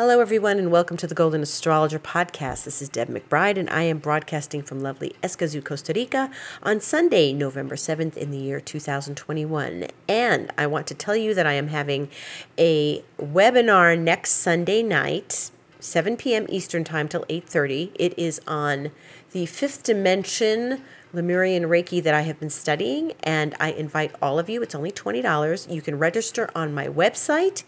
Hello, everyone, and welcome to the Golden Astrologer Podcast. This is Deb McBride, and I am broadcasting from lovely Escazú, Costa Rica on Sunday, November 7th in the year 2021. And I want to tell you that I am having a webinar next Sunday night, 7 p.m. Eastern Time till 8:30. It is on the fifth dimension Lemurian Reiki that I have been studying, and I invite all of you. It's only $20. You can register on my website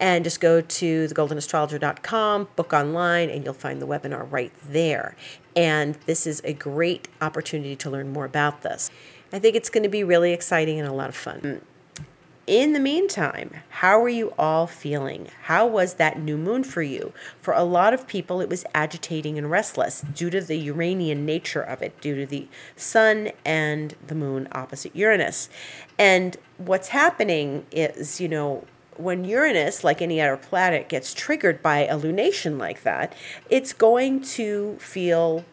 and just go to thegoldenastrologer.com, book online, and you'll find the webinar right there. And this is a great opportunity to learn more about this. I think it's going to be really exciting and a lot of fun. In the meantime, how are you all feeling? How was that new moon for you? For a lot of people, it was agitating and restless due to the Uranian nature of it, due to the sun and the moon opposite Uranus. And what's happening is, you know, when Uranus, like any other planet, gets triggered by a lunation like that, it's going to feel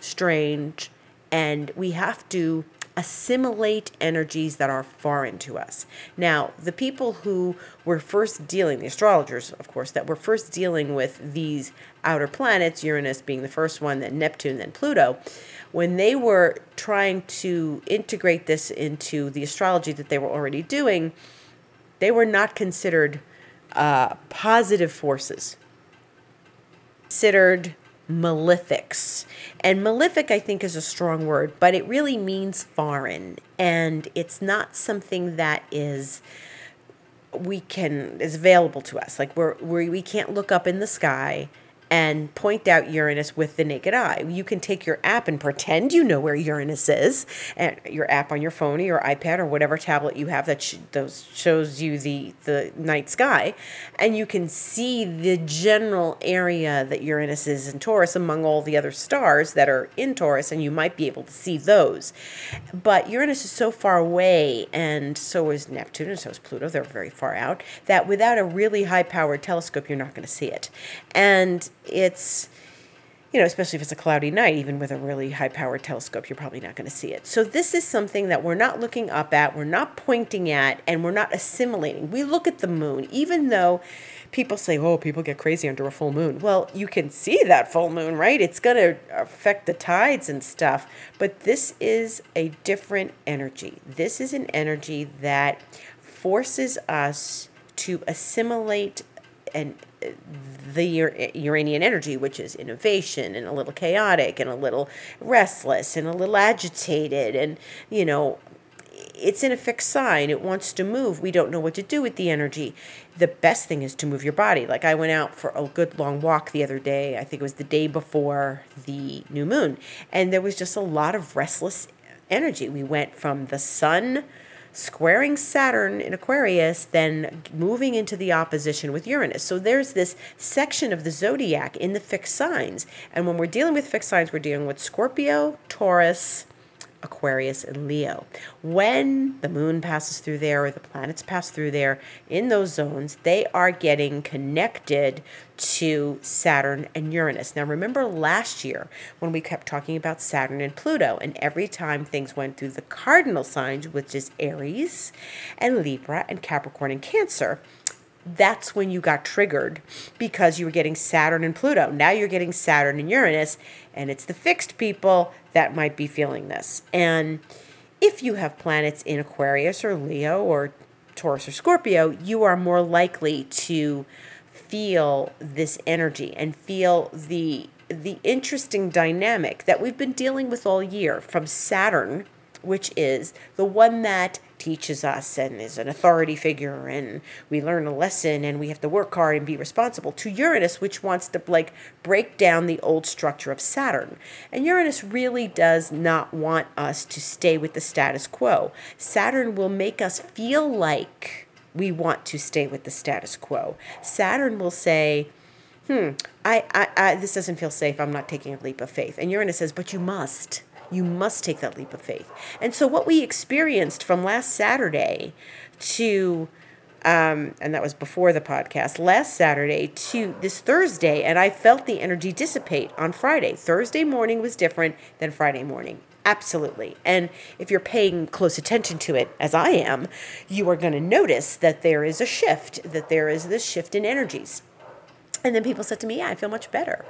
strange and we have to assimilate energies that are foreign to us. Now, the people who were first dealing, the astrologers, of course, that were first dealing with these outer planets, Uranus being the first one, then Neptune, then Pluto, when they were trying to integrate this into the astrology that they were already doing, they were not considered uh, positive forces. Considered malefics. And malefic, I think, is a strong word, but it really means foreign. And it's not something that is we can is available to us like we're, we we can't look up in the sky and point out Uranus with the naked eye. You can take your app and pretend you know where Uranus is, and your app on your phone or your iPad or whatever tablet you have that sh- those shows you the the night sky, and you can see the general area that Uranus is in Taurus among all the other stars that are in Taurus, and you might be able to see those. But Uranus is so far away, and so is Neptune, and so is Pluto. They're very far out that without a really high powered telescope, you're not going to see it, and it's you know, especially if it's a cloudy night, even with a really high powered telescope, you're probably not going to see it. So, this is something that we're not looking up at, we're not pointing at, and we're not assimilating. We look at the moon, even though people say, oh, people get crazy under a full moon. Well, you can see that full moon, right? It's going to affect the tides and stuff. But this is a different energy. This is an energy that forces us to assimilate and the Uranian energy, which is innovation and a little chaotic and a little restless and a little agitated. And, you know, it's in a fixed sign. It wants to move. We don't know what to do with the energy. The best thing is to move your body. Like I went out for a good long walk the other day. I think it was the day before the new moon. And there was just a lot of restless energy. We went from the sun squaring Saturn in Aquarius, then moving into the opposition with Uranus. So there's this section of the zodiac in the fixed signs. And when we're dealing with fixed signs, we're dealing with Scorpio, Taurus, Aquarius, and Leo. When the moon passes through there or the planets pass through there in those zones, they are getting connected to Saturn and Uranus. Now, remember last year when we kept talking about Saturn and Pluto, and every time things went through the cardinal signs, which is Aries and Libra and Capricorn and Cancer, that's when you got triggered because you were getting Saturn and Pluto. Now you're getting Saturn and Uranus, and it's the fixed people that might be feeling this. And if you have planets in Aquarius or Leo or Taurus or Scorpio, you are more likely to feel this energy and feel the the interesting dynamic that we've been dealing with all year from Saturn, which is the one that teaches us and is an authority figure and we learn a lesson and we have to work hard and be responsible to Uranus which wants to like break down the old structure of Saturn. And Uranus really does not want us to stay with the status quo. Saturn will make us feel like we want to stay with the status quo. Saturn will say, hmm, I, I, I, this doesn't feel safe. I'm not taking a leap of faith. And Uranus says, but you must you must take that leap of faith. And so, what we experienced from last Saturday to, um, and that was before the podcast, last Saturday to this Thursday, and I felt the energy dissipate on Friday. Thursday morning was different than Friday morning. Absolutely. And if you're paying close attention to it, as I am, you are going to notice that there is a shift, that there is this shift in energies. And then people said to me, Yeah, I feel much better.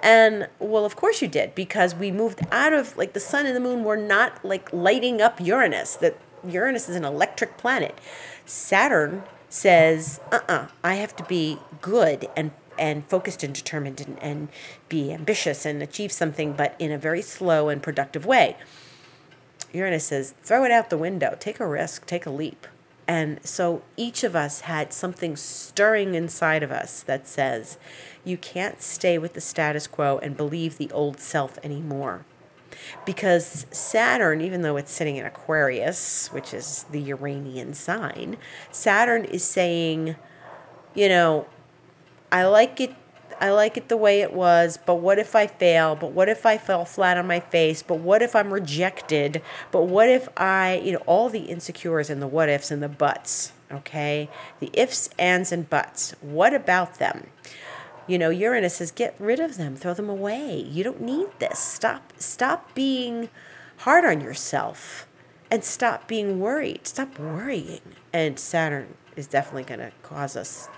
And well, of course you did, because we moved out of like the sun and the moon were not like lighting up Uranus, that Uranus is an electric planet. Saturn says, uh uh-uh, uh I have to be good and and focused and determined and, and be ambitious and achieve something, but in a very slow and productive way. Uranus says, throw it out the window, take a risk, take a leap. And so each of us had something stirring inside of us that says, you can't stay with the status quo and believe the old self anymore. Because Saturn, even though it's sitting in Aquarius, which is the Uranian sign, Saturn is saying, you know, I like it I like it the way it was, but what if I fail? But what if I fell flat on my face? But what if I'm rejected? But what if I, you know, all the insecures and the what ifs and the buts, okay? The ifs, ands, and buts. What about them? You know, Uranus says get rid of them, throw them away. You don't need this. Stop stop being hard on yourself and stop being worried. Stop worrying. And Saturn is definitely going to cause us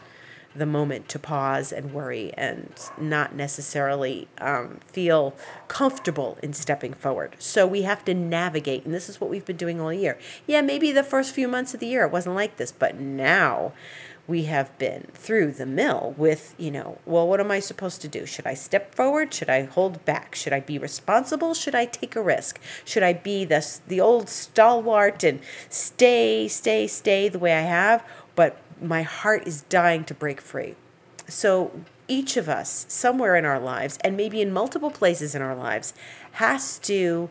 the moment to pause and worry and not necessarily um, feel comfortable in stepping forward. So we have to navigate, and this is what we've been doing all year. Yeah, maybe the first few months of the year it wasn't like this, but now we have been through the mill with, you know, well, what am I supposed to do? Should I step forward? Should I hold back? Should I be responsible? Should I take a risk? Should I be the, the old stalwart and stay, stay, stay the way I have? But my heart is dying to break free. So each of us, somewhere in our lives, and maybe in multiple places in our lives, has to,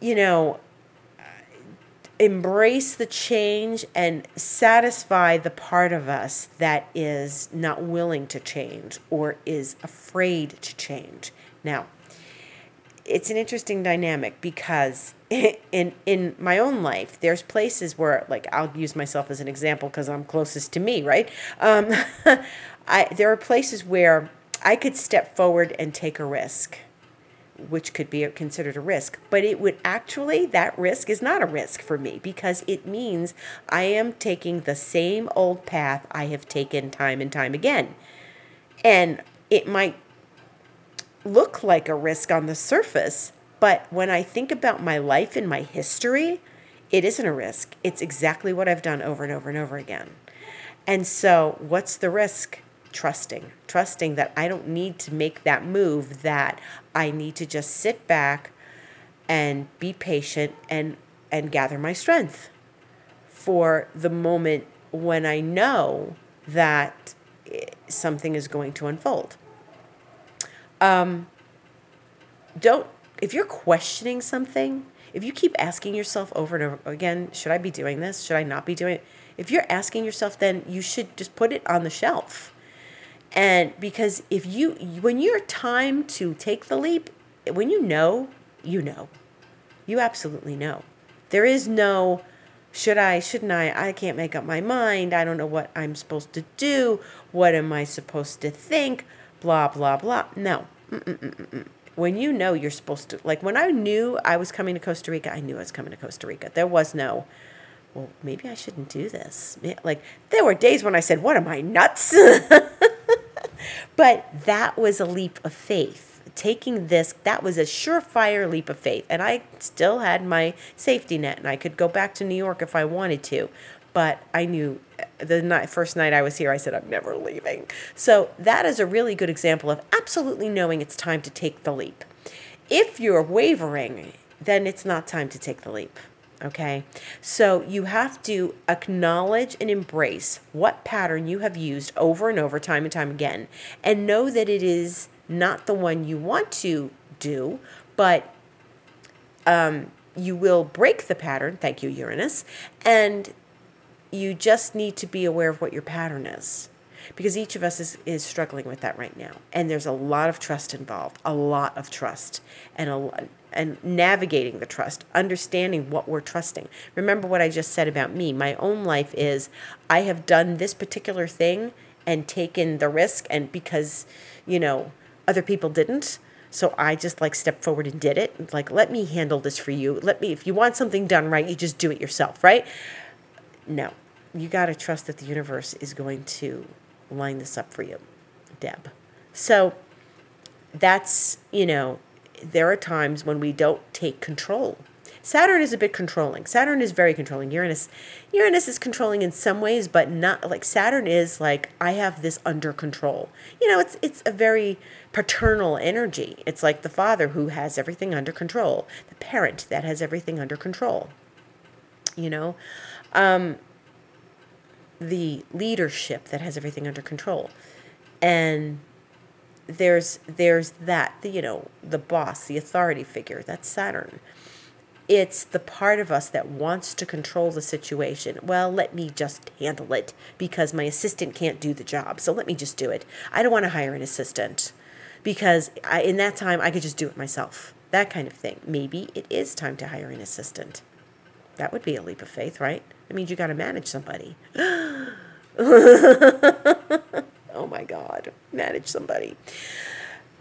you know, embrace the change and satisfy the part of us that is not willing to change or is afraid to change. Now, it's an interesting dynamic because in in my own life there's places where like I'll use myself as an example because I'm closest to me right? Um, I there are places where I could step forward and take a risk which could be considered a risk but it would actually that risk is not a risk for me because it means I am taking the same old path I have taken time and time again. And it might look like a risk on the surface, but when I think about my life and my history, it isn't a risk. It's exactly what I've done over and over and over again. And so, what's the risk? Trusting, trusting that I don't need to make that move, that I need to just sit back and be patient and, and gather my strength for the moment when I know that eh, something is going to unfold. Um, don't, if you're questioning something, if you keep asking yourself over and over again, should I be doing this? Should I not be doing it? If you're asking yourself, then you should just put it on the shelf. And because if you, when you're time to take the leap, when you know, you know. You absolutely know. There is no, should I, shouldn't I? I can't make up my mind. I don't know what I'm supposed to do. What am I supposed to think? Blah, blah, blah. No. Mm-mm-mm-mm. When you know you're supposed to, like when I knew I was coming to Costa Rica, I knew I was coming to Costa Rica. There was no, well, maybe I shouldn't do this. Like there were days when I said, what am I, nuts? but that was a leap of faith. Taking this, that was a surefire leap of faith. And I still had my safety net and I could go back to New York if I wanted to. But I knew the night, first night I was here, I said, I'm never leaving. So that is a really good example of absolutely knowing it's time to take the leap. If you're wavering, then it's not time to take the leap. Okay, so you have to acknowledge and embrace what pattern you have used over and over, time and time again, and know that it is not the one you want to do, but um, you will break the pattern. Thank you, Uranus, and you just need to be aware of what your pattern is because each of us is, is struggling with that right now and there's a lot of trust involved a lot of trust and a and navigating the trust understanding what we're trusting remember what i just said about me my own life is i have done this particular thing and taken the risk and because you know other people didn't so I just like stepped forward and did it. Like, let me handle this for you. Let me, if you want something done right, you just do it yourself, right? No, you got to trust that the universe is going to line this up for you, Deb. So that's, you know, there are times when we don't take control. Saturn is a bit controlling. Saturn is very controlling. Uranus Uranus is controlling in some ways, but not like Saturn is like I have this under control. You know, it's it's a very paternal energy. It's like the father who has everything under control, the parent that has everything under control. You know, um, the leadership that has everything under control, and there's there's that you know the boss, the authority figure. That's Saturn. It's the part of us that wants to control the situation. Well, let me just handle it because my assistant can't do the job. So let me just do it. I don't want to hire an assistant because I, in that time I could just do it myself. That kind of thing. Maybe it is time to hire an assistant. That would be a leap of faith, right? That means you got to manage somebody. oh my God, manage somebody.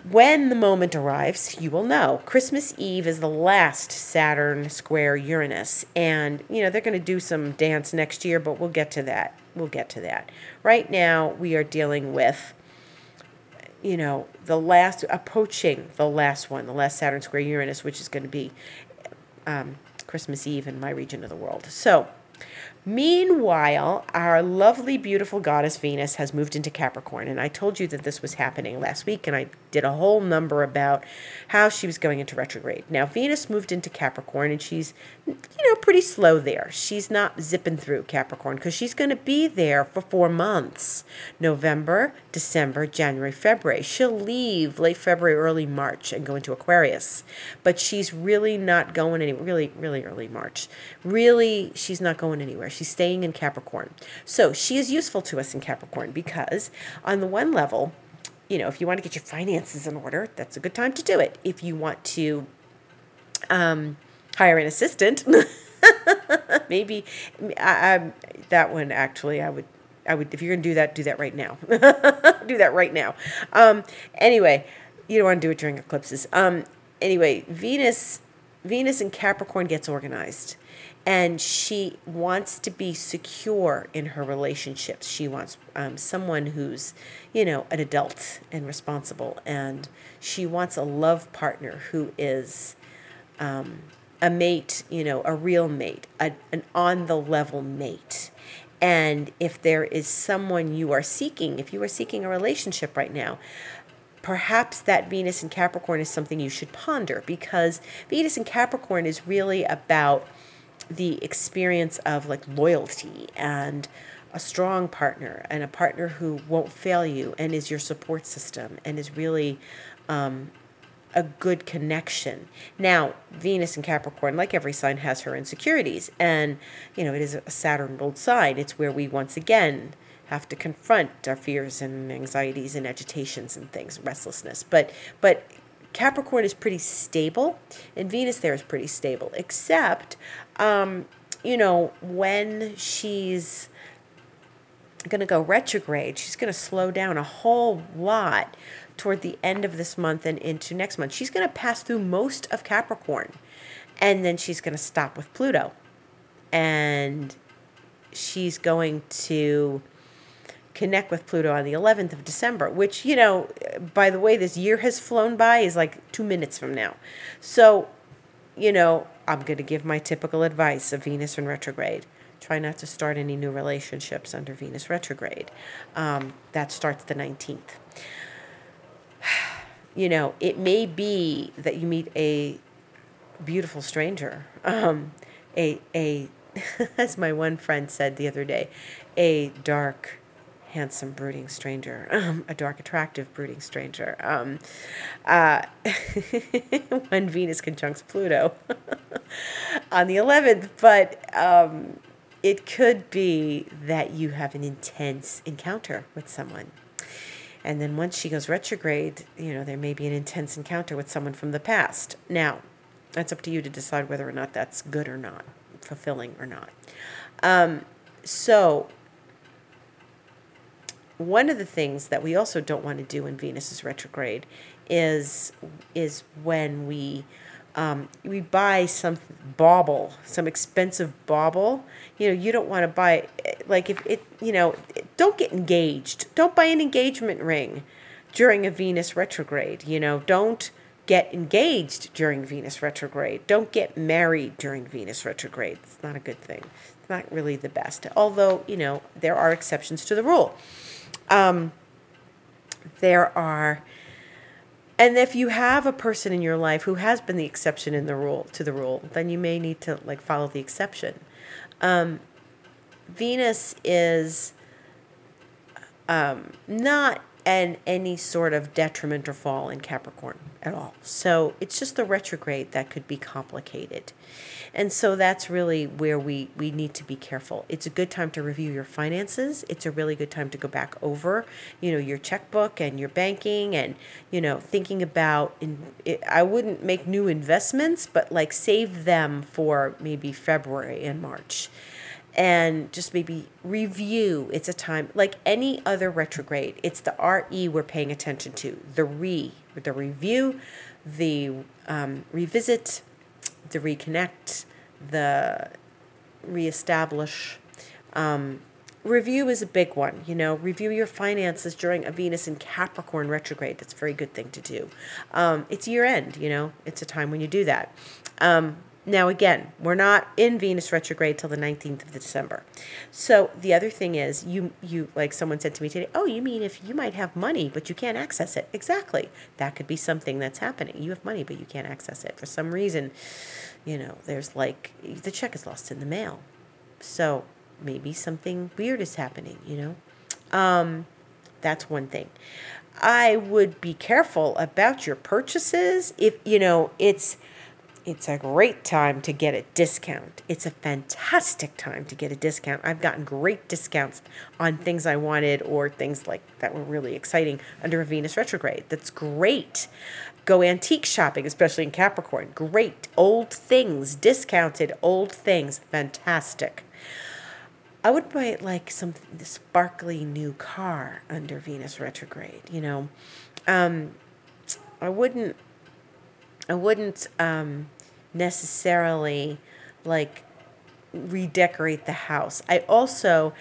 When the moment arrives, you will know. Christmas Eve is the last Saturn square Uranus. And, you know, they're going to do some dance next year, but we'll get to that. We'll get to that. Right now, we are dealing with, you know, the last, approaching the last one, the last Saturn square Uranus, which is going to be um, Christmas Eve in my region of the world. So, Meanwhile, our lovely, beautiful goddess Venus has moved into Capricorn. And I told you that this was happening last week, and I did a whole number about how she was going into retrograde. Now, Venus moved into Capricorn, and she's, you know, pretty slow there. She's not zipping through Capricorn because she's going to be there for four months November, December, January, February. She'll leave late February, early March and go into Aquarius. But she's really not going any really, really early March. Really, she's not going anywhere. She's staying in Capricorn. So she is useful to us in Capricorn because, on the one level, you know, if you want to get your finances in order, that's a good time to do it. If you want to um, hire an assistant, maybe I, I, that one actually I would I would if you're gonna do that, do that right now. do that right now. Um, anyway, you don't want to do it during eclipses. Um, anyway, Venus Venus and Capricorn gets organized and she wants to be secure in her relationships. She wants um, someone who's, you know, an adult and responsible, and she wants a love partner who is um, a mate, you know, a real mate, a, an on the level mate. And if there is someone you are seeking, if you are seeking a relationship right now, perhaps that Venus in Capricorn is something you should ponder because Venus in Capricorn is really about the experience of like loyalty and a strong partner and a partner who won't fail you and is your support system and is really um, a good connection. Now, Venus in Capricorn, like every sign, has her insecurities. And, you know, it is a Saturn ruled sign. It's where we once again have to confront our fears and anxieties and agitations and things, restlessness. But, but Capricorn is pretty stable, and Venus there is pretty stable, except, um, you know, when she's going to go retrograde, she's going to slow down a whole lot toward the end of this month and into next month. She's going to pass through most of Capricorn, and then she's going to stop with Pluto. And she's going to connect with Pluto on the 11th of December, which, you know, by the way, this year has flown by is like two minutes from now. So, you know, I'm going to give my typical advice of Venus in retrograde. Try not to start any new relationships under Venus retrograde. Um, that starts the 19th. You know, it may be that you meet a beautiful stranger, um, a, a, as my one friend said the other day, a dark, handsome brooding stranger, um, a dark, attractive brooding stranger. Um, uh, when Venus conjuncts Pluto on the 11th, but um, it could be that you have an intense encounter with someone. And then once she goes retrograde, you know, there may be an intense encounter with someone from the past. Now, that's up to you to decide whether or not that's good or not, fulfilling or not. Um, so, one of the things that we also don't want to do when Venus is retrograde is is when we um, we buy some bauble, some expensive bauble, you know, you don't want to buy like if it, you know, don't get engaged. Don't buy an engagement ring during a Venus retrograde. You know, don't get engaged during Venus retrograde. Don't get married during Venus retrograde. It's not a good thing. It's not really the best. Although, you know, there are exceptions to the rule. Um, there are and if you have a person in your life who has been the exception in the rule to the rule, then you may need to like follow the exception. Um, Venus is um, not and any sort of detriment or fall in Capricorn at all. So it's just the retrograde that could be complicated. And so that's really where we, we need to be careful. It's a good time to review your finances. It's a really good time to go back over, you know, your checkbook and your banking and, you know, thinking about, in, I wouldn't make new investments, but like save them for maybe February and March and just maybe review. It's a time like any other retrograde. It's the RE we're paying attention to, the re, the review, the um, revisit, the reconnect, the reestablish. Um, review is a big one. You know, review your finances during a Venus in Capricorn retrograde. That's a very good thing to do. Um, it's year end. You know, it's a time when you do that. Um, now, again, we're not in Venus retrograde till the 19th of December. So the other thing is, you, you like someone said to me today, oh, you mean if you might have money, but you can't access it? Exactly. That could be something that's happening. You have money, but you can't access it. For some reason, you know, there's like, the check is lost in the mail. So maybe something weird is happening, you know? Um, that's one thing. I would be careful about your purchases. If, you know, it's, it's a great time to get a discount. It's a fantastic time to get a discount. I've gotten great discounts on things I wanted or things like that were really exciting under a Venus retrograde. That's great. Go antique shopping, especially in Capricorn. Great. Old things, discounted old things. Fantastic. I would buy like some sparkly new car under Venus retrograde, you know. Um, I wouldn't I wouldn't um, necessarily like redecorate the house. I also,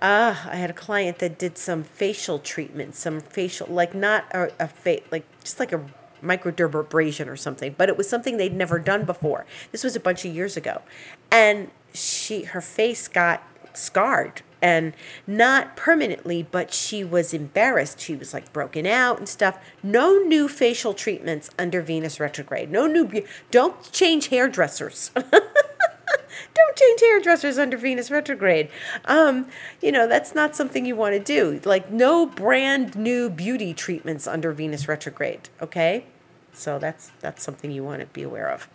uh, I had a client that did some facial treatment, some facial, like not a, a fa- like just like a microdermabrasion or something, but it was something they'd never done before. This was a bunch of years ago, and she, her face got scarred and not permanently, but she was embarrassed. She was like broken out and stuff. No new facial treatments under Venus retrograde. No new. Be- don't change hairdressers. don't change hairdressers under Venus retrograde. Um, you know, that's not something you want to do. Like, no brand new beauty treatments under Venus retrograde, okay? So that's that's something you want to be aware of.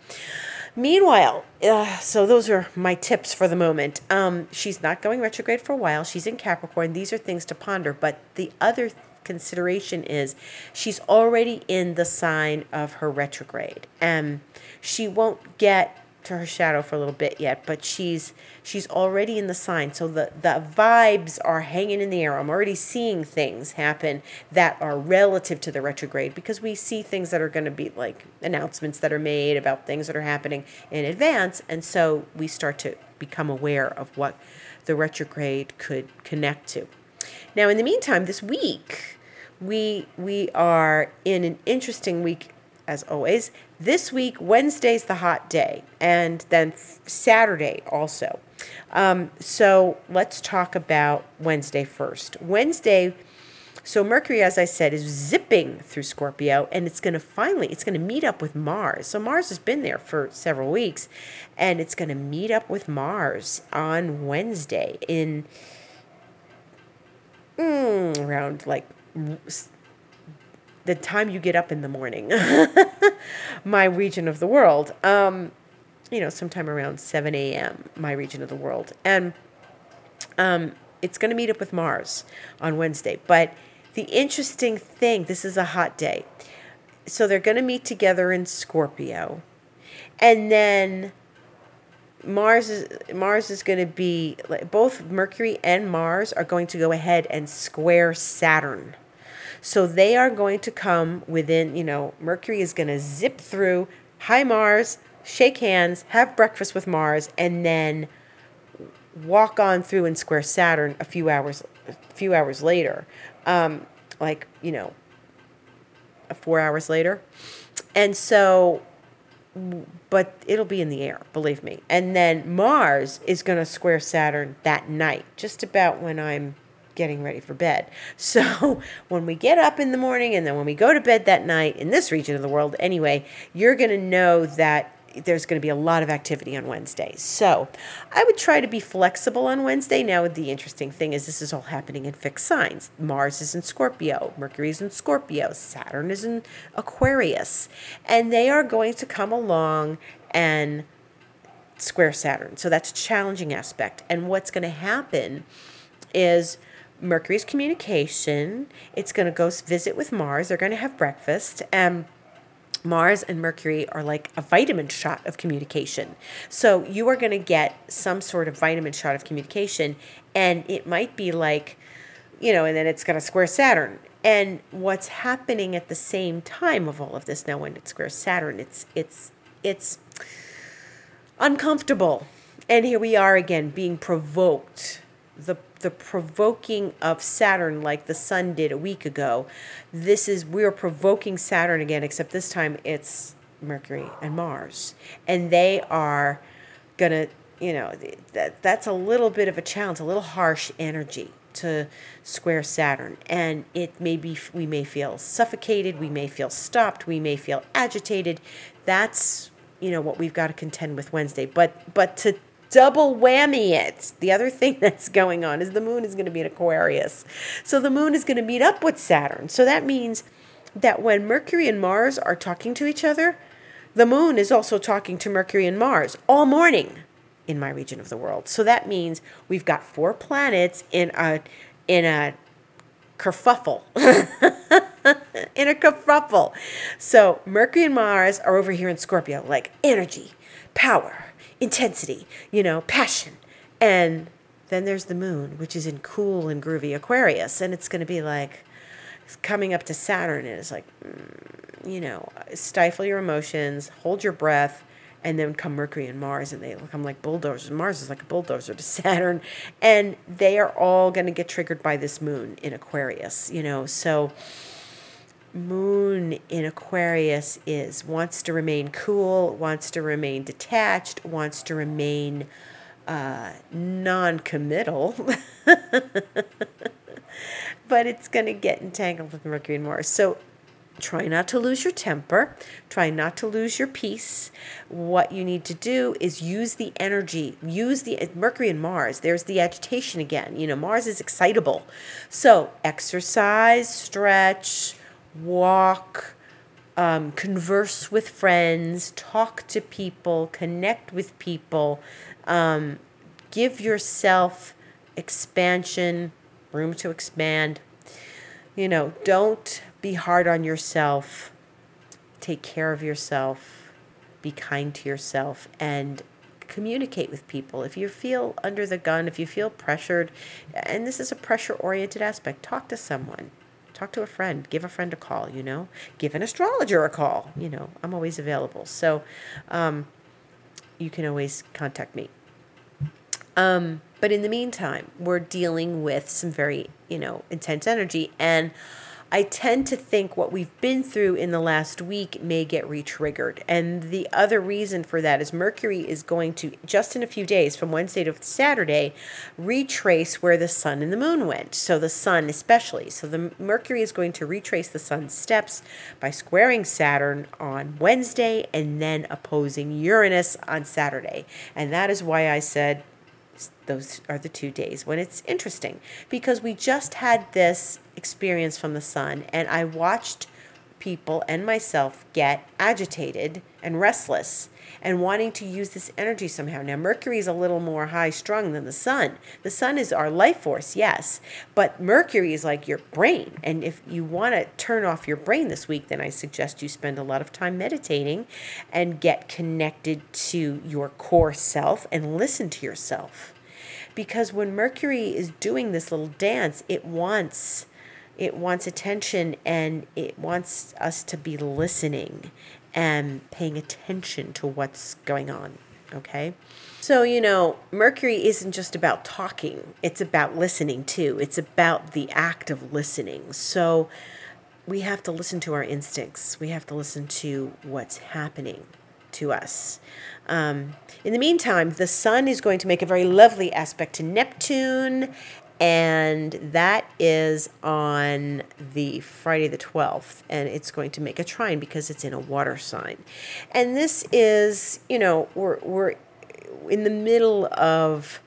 Meanwhile, uh, so those are my tips for the moment. Um, she's not going retrograde for a while. She's in Capricorn. These are things to ponder. But the other consideration is she's already in the sign of her retrograde, and she won't get to her shadow for a little bit yet, but she's she's already in the sign. So the the vibes are hanging in the air. I'm already seeing things happen that are relative to the retrograde because we see things that are going to be like announcements that are made about things that are happening in advance, and so we start to become aware of what the retrograde could connect to. Now, in the meantime, this week we we are in an interesting week as always. This week, Wednesday's the hot day, and then Saturday also. Um, so let's talk about Wednesday first. Wednesday, so Mercury, as I said, is zipping through Scorpio, and it's going to finally, it's going to meet up with Mars. So Mars has been there for several weeks, and it's going to meet up with Mars on Wednesday in mm, around like the time you get up in the morning, my region of the world. Um, you know, sometime around 7 a.m., my region of the world. And um, it's going to meet up with Mars on Wednesday. But the interesting thing, this is a hot day. So they're going to meet together in Scorpio. And then Mars is Mars is going to be both Mercury and Mars are going to go ahead and square Saturn so they are going to come within, you know, Mercury is going to zip through hi Mars, shake hands, have breakfast with Mars, and then walk on through and square Saturn a few hours a few hours later. Um, like, you know, four hours later. And so but it'll be in the air, believe me. And then Mars is going to square Saturn that night, just about when I'm getting ready for bed. So when we get up in the morning and then when we go to bed that night in this region of the world, anyway, you're going to know that there's going to be a lot of activity on Wednesday. So I would try to be flexible on Wednesday. Now, the interesting thing is this is all happening in fixed signs. Mars is in Scorpio, Mercury is in Scorpio, Saturn is in Aquarius, and they are going to come along and square Saturn. So that's a challenging aspect. And what's going to happen is Mercury's communication. It's going to go visit with Mars. They're going to have breakfast. and. Mars and Mercury are like a vitamin shot of communication. So you are going to get some sort of vitamin shot of communication, and it might be like, you know, and then it's going to square Saturn. And what's happening at the same time of all of this now when it squares Saturn, it's it's it's uncomfortable. And here we are again being provoked. The the provoking of Saturn like the sun did a week ago. This is we're provoking Saturn again, except this time it's Mercury and Mars. And they are gonna, you know, that that's a little bit of a challenge, a little harsh energy to square Saturn. And it may be we may feel suffocated, we may feel stopped, we may feel agitated. That's you know what we've got to contend with Wednesday. But but to double whammy it. The other thing that's going on is the moon is going to be in Aquarius. So the moon is going to meet up with Saturn. So that means that when Mercury and Mars are talking to each other, the moon is also talking to Mercury and Mars all morning in my region of the world. So that means we've got four planets in a in a kerfuffle. in a kerfuffle. So Mercury and Mars are over here in Scorpio, like energy, power, intensity, you know, passion. And then there's the moon, which is in cool and groovy Aquarius. And it's going to be like coming up to Saturn. And it's like, mm, you know, stifle your emotions, hold your breath. And then come Mercury and Mars, and they come like bulldozers. Mars is like a bulldozer to Saturn. And they are all going to get triggered by this moon in Aquarius, you know. So, moon in Aquarius is wants to remain cool, wants to remain detached, wants to remain uh, non committal. but it's going to get entangled with Mercury and Mars. So try not to lose your temper. Try not to lose your peace. What you need to do is use the energy. Use the Mercury and Mars. There's the agitation again. You know, Mars is excitable. So exercise, stretch, walk, um, converse with friends, talk to people, connect with people, um, give yourself expansion, room to expand. You know, don't be hard on yourself. Take care of yourself. Be kind to yourself and communicate with people. If you feel under the gun, if you feel pressured, and this is a pressure oriented aspect, talk to someone talk to a friend, give a friend a call, you know, give an astrologer a call, you know, I'm always available. So um, you can always contact me. Um, but in the meantime, we're dealing with some very, you know, intense energy. And I tend to think what we've been through in the last week may get re-triggered. And the other reason for that is Mercury is going to, just in a few days, from Wednesday to Saturday, retrace where the sun and the moon went. So the sun, especially. So the Mercury is going to retrace the sun's steps by squaring Saturn on Wednesday and then opposing Uranus on Saturday. And that is why I said those are the two days when it's interesting. Because we just had this experience from the sun and I watched people and myself get agitated and restless and wanting to use this energy somehow. Now, Mercury is a little more high strung than the sun. The sun is our life force, yes, but Mercury is like your brain. And if you want to turn off your brain this week, then I suggest you spend a lot of time meditating and get connected to your core self and listen to yourself. Because when Mercury is doing this little dance, it wants it wants attention and it wants us to be listening and paying attention to what's going on. Okay. So, you know, Mercury isn't just about talking, it's about listening too. It's about the act of listening. So, we have to listen to our instincts, we have to listen to what's happening to us. Um, in the meantime, the sun is going to make a very lovely aspect to Neptune, and that is on the Friday the 12th, and it's going to make a trine because it's in a water sign. And this is, you know, we're, we're in the middle of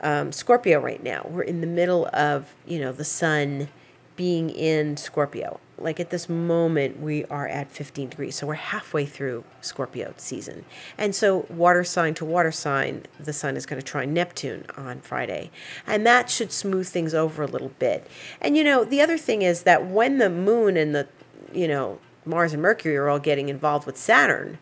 um, Scorpio right now. We're in the middle of, you know, the sun being in Scorpio like at this moment we are at 15 degrees so we're halfway through scorpio season. And so water sign to water sign the sun is going to trine neptune on friday. And that should smooth things over a little bit. And you know the other thing is that when the moon and the you know mars and mercury are all getting involved with saturn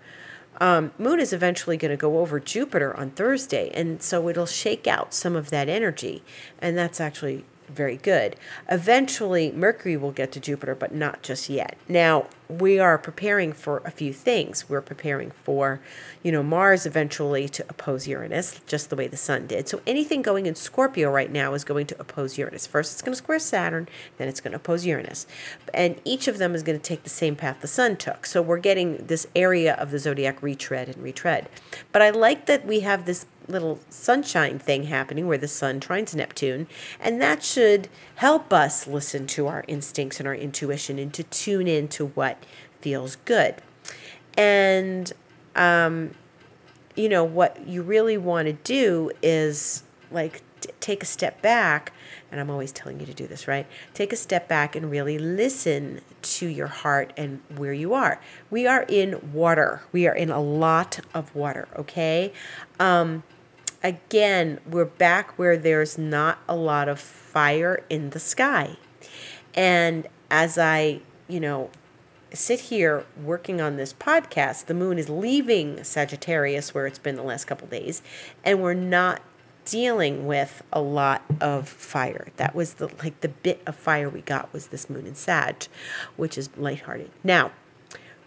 um, moon is eventually going to go over jupiter on thursday. And so it'll shake out some of that energy. And that's actually very good. Eventually, Mercury will get to Jupiter, but not just yet. Now, we are preparing for a few things. We're preparing for, you know, Mars eventually to oppose Uranus, just the way the Sun did. So anything going in Scorpio right now is going to oppose Uranus. First, it's going to square Saturn, then it's going to oppose Uranus. And each of them is going to take the same path the Sun took. So we're getting this area of the zodiac retread and retread. But I like that we have this little sunshine thing happening where the sun trines Neptune, and that should help us listen to our instincts and our intuition and to tune into what feels good. And, um, you know, what you really want to do is like t- take a step back. And I'm always telling you to do this, right? Take a step back and really listen to your heart and where you are. We are in water. We are in a lot of water, okay? Um, again, we're back where there's not a lot of fire in the sky. And as I, you know, sit here working on this podcast, the moon is leaving Sagittarius, where it's been the last couple days, and we're not dealing with a lot of fire. That was the like the bit of fire we got was this moon in Sag, which is lighthearted. Now,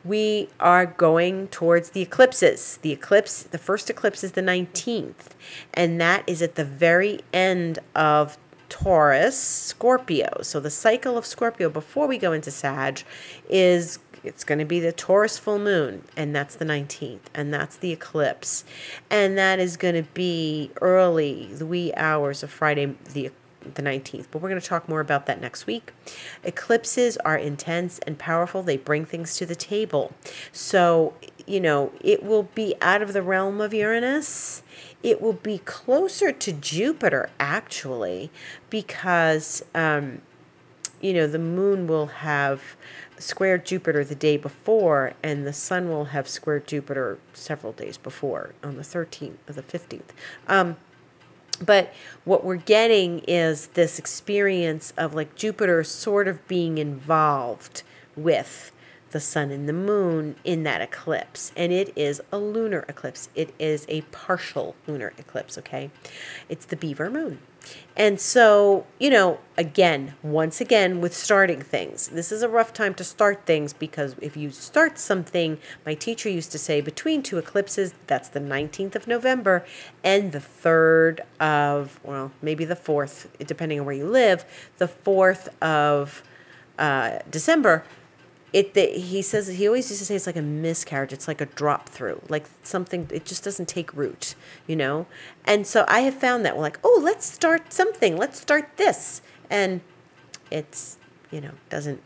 we are going towards the eclipses. The eclipse, the first eclipse is the 19th, and that is at the very end of Taurus, Scorpio. So the cycle of Scorpio before we go into Sag is it's going to be the Taurus full moon, and that's the 19th, and that's the eclipse. And that is going to be early, the wee hours of Friday, the the 19th, but we're going to talk more about that next week. Eclipses are intense and powerful, they bring things to the table. So, you know, it will be out of the realm of Uranus. It will be closer to Jupiter, actually, because, um, you know, the moon will have squared Jupiter the day before, and the sun will have squared Jupiter several days before on the 13th or the 15th. Um, but what we're getting is this experience of like Jupiter sort of being involved with the sun and the moon in that eclipse. And it is a lunar eclipse. It is a partial lunar eclipse, okay? It's the beaver moon. And so, you know, again, once again, with starting things, this is a rough time to start things because if you start something, my teacher used to say between two eclipses, that's the 19th of November and the 3rd of, well, maybe the 4th, depending on where you live, the 4th of uh, December, it the, he says he always used to say it's like a miscarriage. It's like a drop through like something it just doesn't take root you know? And so i have found that we're like oh let's start something. Let's start this. And it's you know doesn't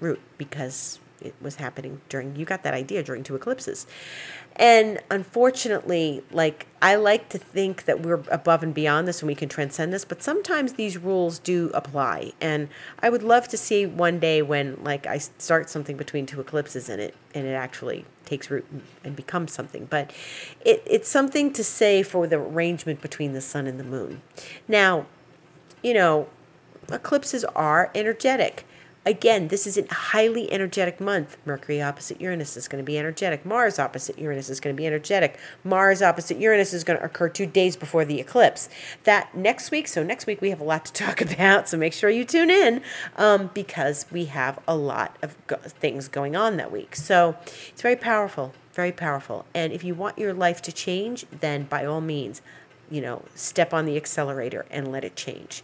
root because it was happening during you got that idea during two eclipses. And unfortunately like i like to think that we're above and beyond this and we can transcend this but sometimes these rules do apply. And i would love to see one day when like i start something between two eclipses in it and it actually takes root and becomes something. But it, it's something to say for the arrangement between the sun and the moon. Now you know eclipses are energetic Again, this is a highly energetic month. Mercury opposite Uranus is going to be energetic. Mars opposite Uranus is going to be energetic. Mars opposite Uranus is going to occur two days before the eclipse. That next week, so next week we have a lot to talk about, so make sure you tune in um, because we have a lot of go- things going on that week. So it's very powerful, very powerful. And if you want your life to change, then by all means, you know, step on the accelerator and let it change.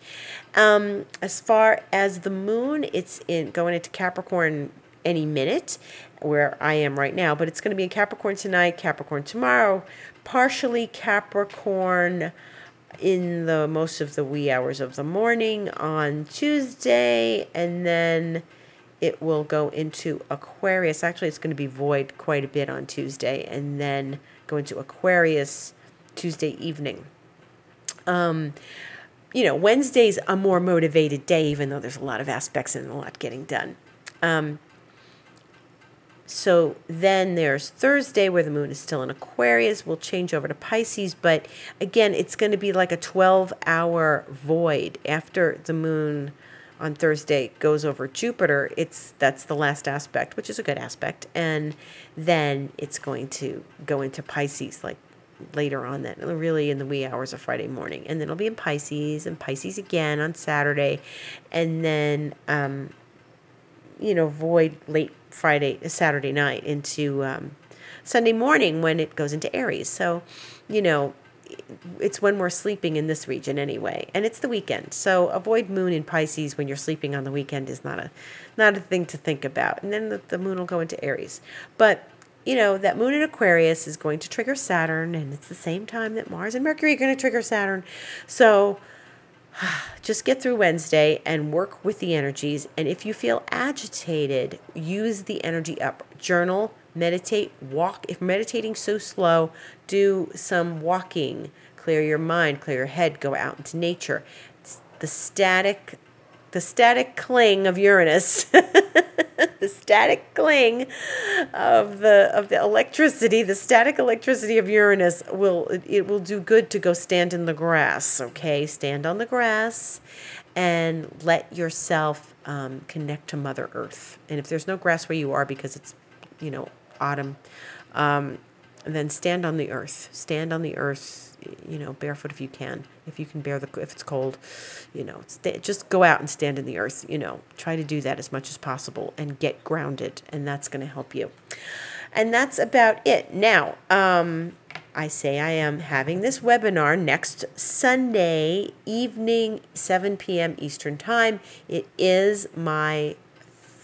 Um, as far as the moon, it's in going into Capricorn any minute, where I am right now, but it's going to be in Capricorn tonight, Capricorn tomorrow, partially Capricorn in the most of the wee hours of the morning on Tuesday, and then it will go into Aquarius. Actually, it's going to be void quite a bit on Tuesday, and then go into Aquarius Tuesday evening. Um, you know, Wednesday's a more motivated day, even though there's a lot of aspects and a lot getting done. Um, so then there's Thursday where the moon is still in Aquarius. We'll change over to Pisces, but again, it's going to be like a 12 hour void after the moon on Thursday goes over Jupiter. It's that's the last aspect, which is a good aspect, and then it's going to go into Pisces like later on that really in the wee hours of Friday morning. And then it'll be in Pisces and Pisces again on Saturday. And then um, you know void late Friday Saturday night into um, Sunday morning when it goes into Aries. So you know it's when we're sleeping in this region anyway. And it's the weekend. So a void moon in pisces when you're sleeping on the weekend is not a not a thing to think about. And then the, the moon will go into aries. But you know, that moon in Aquarius is going to trigger Saturn, and it's the same time that Mars and Mercury are going to trigger Saturn. So just get through Wednesday and work with the energies. And if you feel agitated, use the energy up. Journal, meditate, walk. If meditating so slow, do some walking. Clear your mind, clear your head, go out into nature. the static the static cling of Uranus, the static cling of the of the electricity, the static electricity of Uranus will it will do good to go stand in the grass. Okay, stand on the grass, and let yourself um, connect to Mother Earth. And if there's no grass where you are because it's you know autumn, um, then stand on the earth. Stand on the earth you know, barefoot if you can, if you can bear the, if it's cold, you know, st- just go out and stand in the earth, you know, try to do that as much as possible and get grounded, and that's going to help you. And that's about it. Now, um, I say I am having this webinar next Sunday evening, 7 p.m. Eastern Time. It is my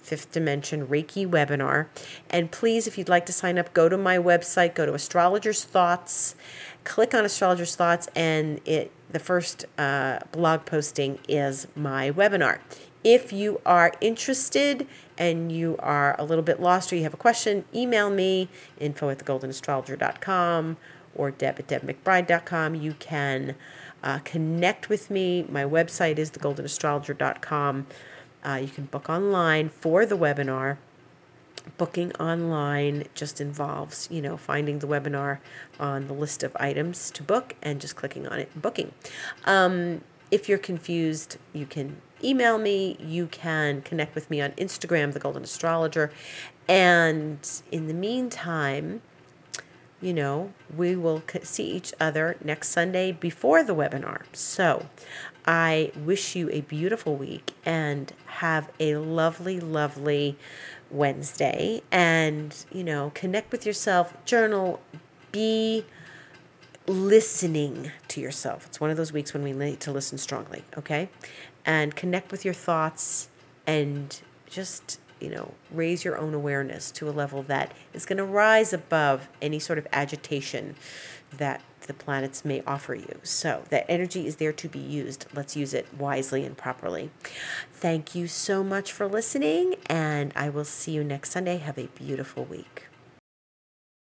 fifth dimension Reiki webinar. And please, if you'd like to sign up, go to my website, go to Astrologer's Thoughts, click on Astrologer's Thoughts, and it the first uh, blog posting is my webinar. If you are interested and you are a little bit lost or you have a question, email me info at thegoldenastrologer.com or deb at debmcbride.com. You can uh, connect with me. My website is thegoldenastrologer.com. Uh, you can book online for the webinar. Booking online just involves, you know, finding the webinar on the list of items to book and just clicking on it and booking. Um, if you're confused, you can email me. You can connect with me on Instagram, The Golden Astrologer. And in the meantime, you know, we will see each other next Sunday before the webinar. So I wish you a beautiful week and have a lovely, lovely Wednesday. And, you know, connect with yourself, journal, be listening to yourself. It's one of those weeks when we need to listen strongly, okay? And connect with your thoughts and just you know, raise your own awareness to a level that is going to rise above any sort of agitation that the planets may offer you. So that energy is there to be used. Let's use it wisely and properly. Thank you so much for listening, and I will see you next Sunday. Have a beautiful week.